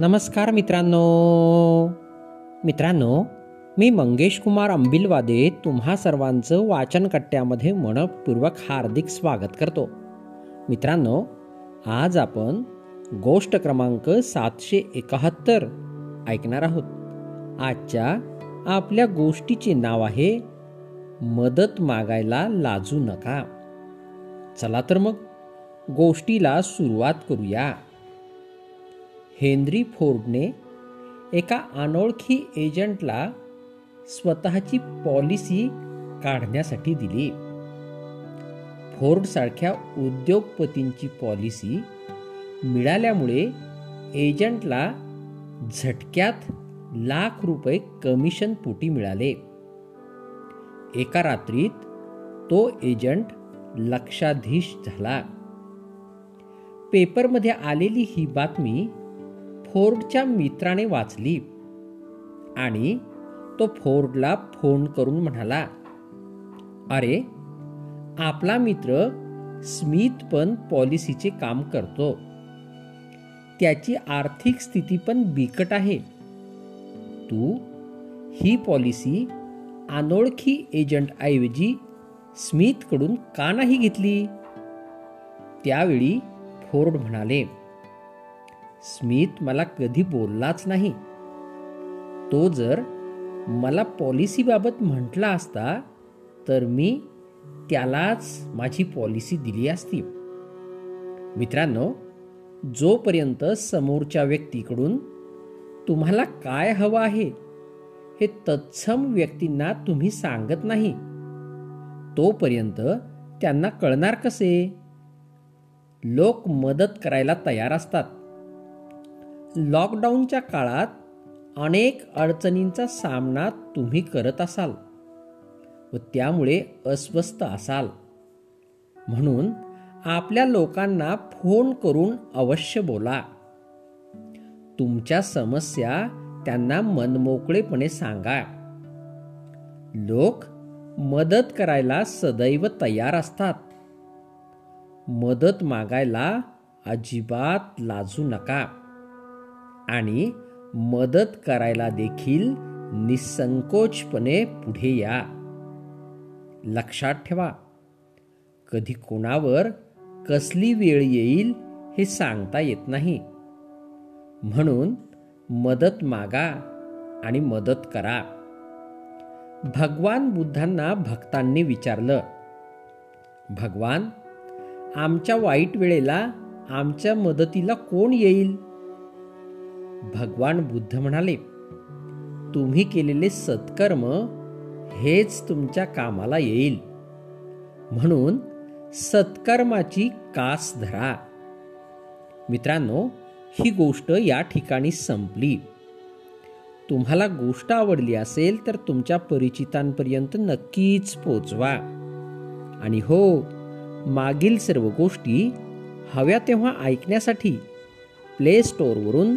नमस्कार मित्रांनो. मित्रांनो मी मंगेश कुमार अंबिलवादे तुम्हा सर्वांचं वाचनकट्ट्यामध्ये मनपूर्वक हार्दिक स्वागत करतो. मित्रांनो आज आपण गोष्ट क्रमांक सातशे एकाहत्तर ऐकणार आहोत. आजच्या आपल्या गोष्टीचे नाव आहे मदत मागायला लाजू नका. चला तर मग गोष्टीला सुरुवात करूया. हेनरी फोर्डने एका अनोळखी एजंटला स्वतःची पॉलिसी काढण्यासाठी दिली. फोर्डसारख्या उद्योगपतींची पॉलिसी मिळाल्यामुळे एजंटला झटक्यात लाख रुपये कमिशन पोटी मिळाले. एका रात्रीत तो एजंट लक्षाधीश झाला. पेपरमध्ये आलेली ही बातमी फोर्डच्या मित्राने वाचली. आणि तो फोर्डला फोन करून म्हणाला अरे आपला मित्र स्मिथ पण पॉलिसीचे काम करतो. त्याची आर्थिक स्थिती पण बिकट आहे. तू ही पॉलिसी अनोळखी एजंटऐवजी स्मिथकडून का नाही घेतली त्यावेळी फोर्ड म्हणाले स्मित मला कधी बोललाच नाही. तो जर मला पॉलिसीबाबत म्हटला असता तर मी त्यालाच माझी पॉलिसी दिली असती. मित्रांनो जोपर्यंत समोरच्या व्यक्तीकडून तुम्हाला काय हवं आहे हे तत्सम व्यक्तींना तुम्ही सांगत नाही तोपर्यंत त्यांना कळणार कसे? लोक मदत करायला तयार असतात. लॉकडाऊनच्या काळात अनेक अडचणींचा सामना तुम्ही करत असाल व त्यामुळे अस्वस्थ असाल. म्हणून आपल्या लोकांना फोन करून अवश्य बोला. तुमच्या समस्या त्यांना मनमोकळेपणे सांगा. लोक मदत करायला सदैव तयार असतात. मदत मागायला अजिबात लाजू नका. आणि मदत करायला देखील निसंकोचपणे पुढे या. लक्षात ठेवा कधी कोणावर कसली वेळ येईल हे सांगता येत नाही. म्हणून मदत मागा आणि मदत करा. भगवान बुद्धांना भक्तांनी विचारलं भगवान आमच्या वाईट वेळेला आमच्या मदतीला कोण येईल? भगवान बुद्ध म्हणाले तुम्ही केलेले सत्कर्म हेच तुमच्या कामाला येईल. म्हणून सत्कर्माची कास धरा. मित्रांनो ही गोष्ट या ठिकाणी संपली. तुम्हाला गोष्ट आवडली असेल तर तुमच्या परिचितांपर्यंत नक्कीच पोचवा. आणि हो मागील सर्व गोष्टी हव्या तेव्हा ऐकण्यासाठी प्ले स्टोअरवरून